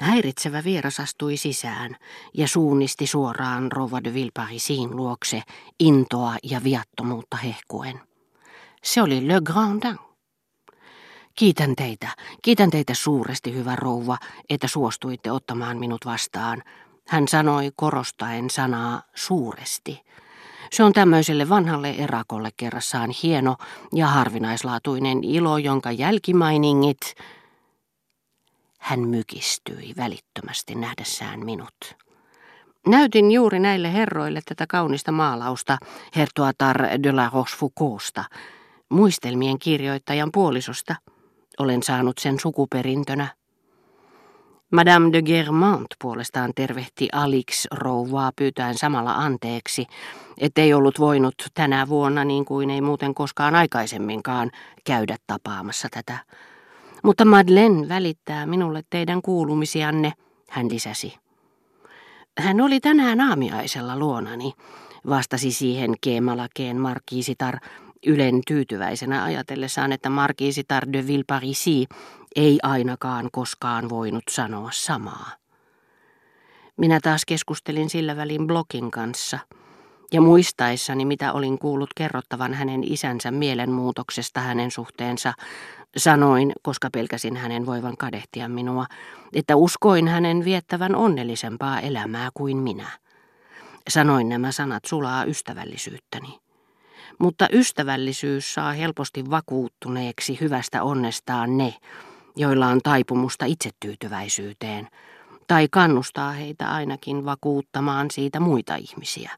Häiritsevä vieras astui sisään ja suunnisti suoraan Rova de Villeparisin luokse intoa ja viattomuutta hehkuen. Se oli Le Grandin. Kiitän teitä, kiitän teitä suuresti, hyvä rouva, että suostuitte ottamaan minut vastaan. Hän sanoi korostaen sanaa suuresti. Se on tämmöiselle vanhalle erakolle kerrassaan hieno ja harvinaislaatuinen ilo, jonka jälkimainingit hän mykistyi välittömästi nähdessään minut. Näytin juuri näille herroille tätä kaunista maalausta Hertoatar de la Rochefoucauldsta, muistelmien kirjoittajan puolisosta. Olen saanut sen sukuperintönä. Madame de Germant puolestaan tervehti Alix rouvaa pyytäen samalla anteeksi, ettei ollut voinut tänä vuonna niin kuin ei muuten koskaan aikaisemminkaan käydä tapaamassa tätä mutta Madeleine välittää minulle teidän kuulumisianne, hän lisäsi. Hän oli tänään aamiaisella luonani, vastasi siihen Keemalakeen markiisitar, ylen tyytyväisenä ajatellessaan, että markiisitar de Villeparisi ei ainakaan koskaan voinut sanoa samaa. Minä taas keskustelin sillä välin Blokin kanssa – ja muistaessani, mitä olin kuullut kerrottavan hänen isänsä mielenmuutoksesta hänen suhteensa, sanoin, koska pelkäsin hänen voivan kadehtia minua, että uskoin hänen viettävän onnellisempaa elämää kuin minä. Sanoin nämä sanat sulaa ystävällisyyttäni. Mutta ystävällisyys saa helposti vakuuttuneeksi hyvästä onnestaan ne, joilla on taipumusta itsetyytyväisyyteen, tai kannustaa heitä ainakin vakuuttamaan siitä muita ihmisiä.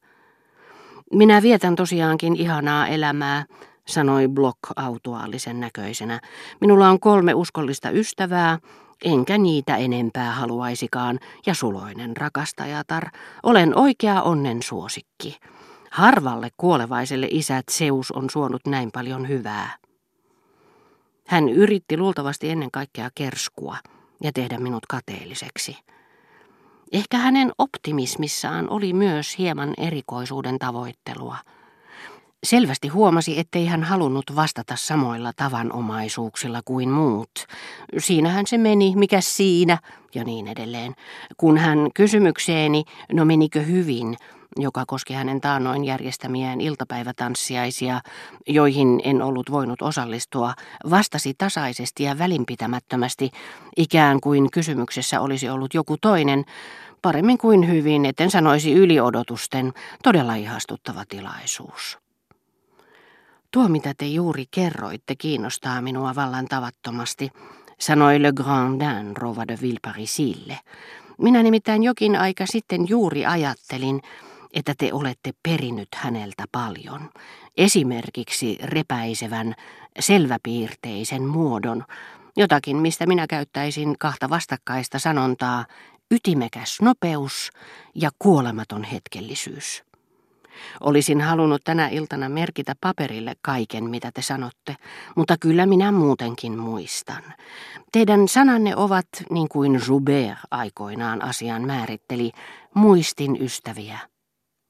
Minä vietän tosiaankin ihanaa elämää, sanoi Block autuaalisen näköisenä. Minulla on kolme uskollista ystävää, enkä niitä enempää haluaisikaan, ja suloinen rakastajatar. Olen oikea onnen suosikki. Harvalle kuolevaiselle isät Seus on suonut näin paljon hyvää. Hän yritti luultavasti ennen kaikkea kerskua ja tehdä minut kateelliseksi. Ehkä hänen optimismissaan oli myös hieman erikoisuuden tavoittelua. Selvästi huomasi, ettei hän halunnut vastata samoilla tavanomaisuuksilla kuin muut. Siinähän se meni, mikä siinä, ja niin edelleen. Kun hän kysymykseeni, no menikö hyvin, joka koski hänen taannoin järjestämiään iltapäivätanssiaisia, joihin en ollut voinut osallistua, vastasi tasaisesti ja välinpitämättömästi, ikään kuin kysymyksessä olisi ollut joku toinen, paremmin kuin hyvin, etten sanoisi yliodotusten, todella ihastuttava tilaisuus. Tuo, mitä te juuri kerroitte, kiinnostaa minua vallan tavattomasti, sanoi Le Grandin Rova de Villeparisille. Minä nimittäin jokin aika sitten juuri ajattelin, että te olette perinyt häneltä paljon. Esimerkiksi repäisevän, selväpiirteisen muodon, jotakin mistä minä käyttäisin kahta vastakkaista sanontaa, ytimekäs nopeus ja kuolematon hetkellisyys. Olisin halunnut tänä iltana merkitä paperille kaiken, mitä te sanotte, mutta kyllä minä muutenkin muistan. Teidän sananne ovat, niin kuin Joubert aikoinaan asian määritteli, muistin ystäviä.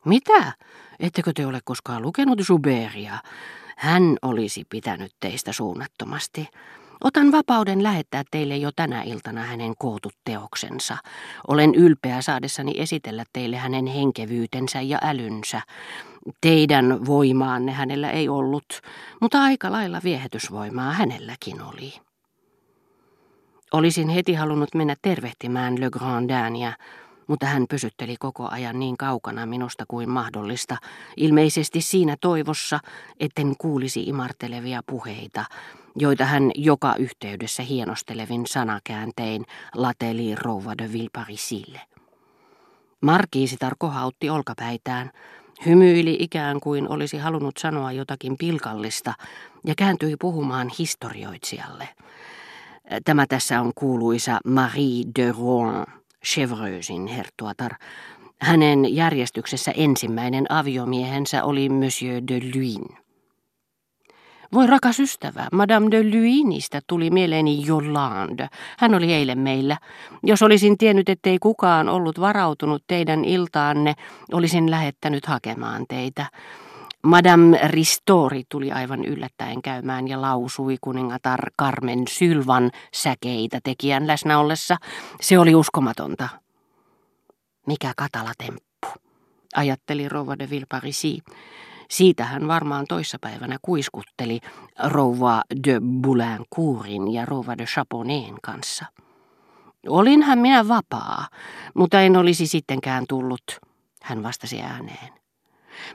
Mitä? Ettekö te ole koskaan lukenut Joubertia? Hän olisi pitänyt teistä suunnattomasti. Otan vapauden lähettää teille jo tänä iltana hänen kootut teoksensa. Olen ylpeä saadessani esitellä teille hänen henkevyytensä ja älynsä. Teidän voimaanne hänellä ei ollut, mutta aika lailla viehätysvoimaa hänelläkin oli. Olisin heti halunnut mennä tervehtimään Le Grandania, mutta hän pysytteli koko ajan niin kaukana minusta kuin mahdollista, ilmeisesti siinä toivossa, etten kuulisi imartelevia puheita, joita hän joka yhteydessä hienostelevin sanakääntein lateli rouva de Villeparisille. Markiisitar kohautti olkapäitään, hymyili ikään kuin olisi halunnut sanoa jotakin pilkallista ja kääntyi puhumaan historioitsijalle. Tämä tässä on kuuluisa Marie de Rouen, Chevreusin herttuatar. Hänen järjestyksessä ensimmäinen aviomiehensä oli Monsieur de Luynes. Voi rakas ystävä, Madame de Luinista tuli mieleeni Jolande. Hän oli eilen meillä. Jos olisin tiennyt, ettei kukaan ollut varautunut teidän iltaanne, olisin lähettänyt hakemaan teitä. Madame Ristori tuli aivan yllättäen käymään ja lausui kuningatar Carmen Sylvan säkeitä tekijän läsnä ollessa. Se oli uskomatonta. Mikä katala temppu, ajatteli rouva de Villeparisi. Siitä hän varmaan toissapäivänä kuiskutteli rouva de Boulincourin ja rouva de Chaponen kanssa. Olinhan minä vapaa, mutta en olisi sittenkään tullut, hän vastasi ääneen.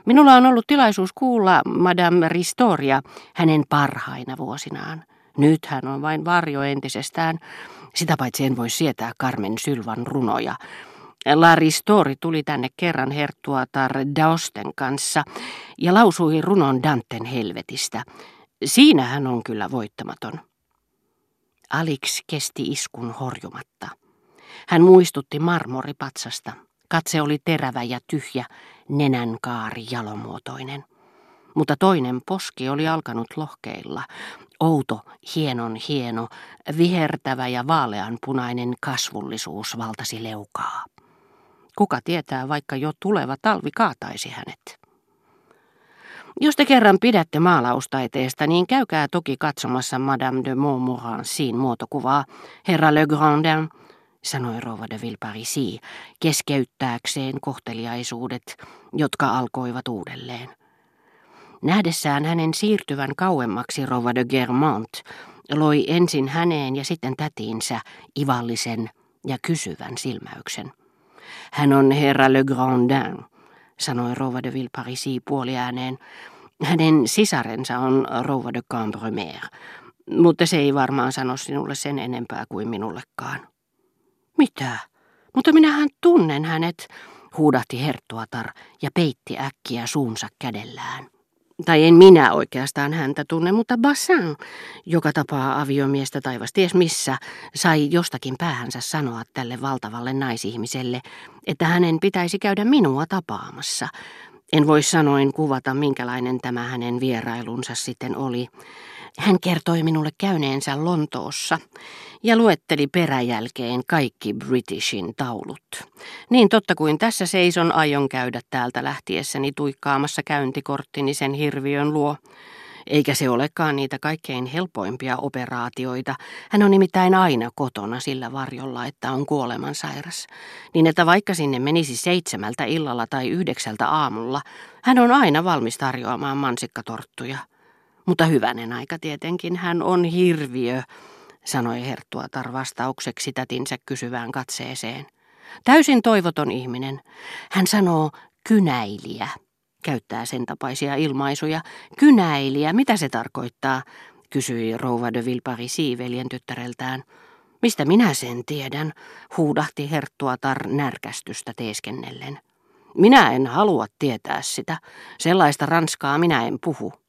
Minulla on ollut tilaisuus kuulla Madame Ristoria hänen parhaina vuosinaan. Nyt hän on vain varjo entisestään. Sitä paitsi en voi sietää Carmen Sylvan runoja. La Ristori tuli tänne kerran herttuatar Daosten kanssa ja lausui runon Danten helvetistä. Siinä hän on kyllä voittamaton. Alix kesti iskun horjumatta. Hän muistutti marmoripatsasta. Katse oli terävä ja tyhjä, nenänkaari jalomuotoinen. Mutta toinen poski oli alkanut lohkeilla. Outo, hienon hieno, vihertävä ja vaaleanpunainen kasvullisuus valtasi leukaa. Kuka tietää, vaikka jo tuleva talvi kaataisi hänet. Jos te kerran pidätte maalaustaiteesta, niin käykää toki katsomassa Madame de Montmorencin muotokuvaa, herra Le Grandin, sanoi rouva de Villeparisi, keskeyttääkseen kohteliaisuudet, jotka alkoivat uudelleen. Nähdessään hänen siirtyvän kauemmaksi rouva de Germont, loi ensin häneen ja sitten tätiinsä ivallisen ja kysyvän silmäyksen. Hän on herra Le Grandin, sanoi rouva de Villeparisi puoliääneen. Hänen sisarensa on rouva de Cambremer, mutta se ei varmaan sano sinulle sen enempää kuin minullekaan. Mitä? Mutta minähän tunnen hänet, huudahti Herttuatar ja peitti äkkiä suunsa kädellään. Tai en minä oikeastaan häntä tunne, mutta Bassin, joka tapaa aviomiestä taivas ties missä, sai jostakin päähänsä sanoa tälle valtavalle naisihmiselle, että hänen pitäisi käydä minua tapaamassa. En voi sanoin kuvata, minkälainen tämä hänen vierailunsa sitten oli. Hän kertoi minulle käyneensä Lontoossa ja luetteli peräjälkeen kaikki Britishin taulut. Niin totta kuin tässä seison aion käydä täältä lähtiessäni tuikkaamassa käyntikorttini sen hirviön luo. Eikä se olekaan niitä kaikkein helpoimpia operaatioita. Hän on nimittäin aina kotona sillä varjolla, että on kuolemansairas. Niin että vaikka sinne menisi seitsemältä illalla tai yhdeksältä aamulla, hän on aina valmis tarjoamaan mansikkatorttuja. Mutta hyvänen aika tietenkin, hän on hirviö, sanoi Herttuatar vastaukseksi tätinsä kysyvään katseeseen. Täysin toivoton ihminen. Hän sanoo kynäilijä. Käyttää sen tapaisia ilmaisuja. Kynäilijä, mitä se tarkoittaa? kysyi rouva de Villeparisi veljen tyttäreltään. Mistä minä sen tiedän, huudahti Herttuatar närkästystä teeskennellen. Minä en halua tietää sitä. Sellaista ranskaa minä en puhu.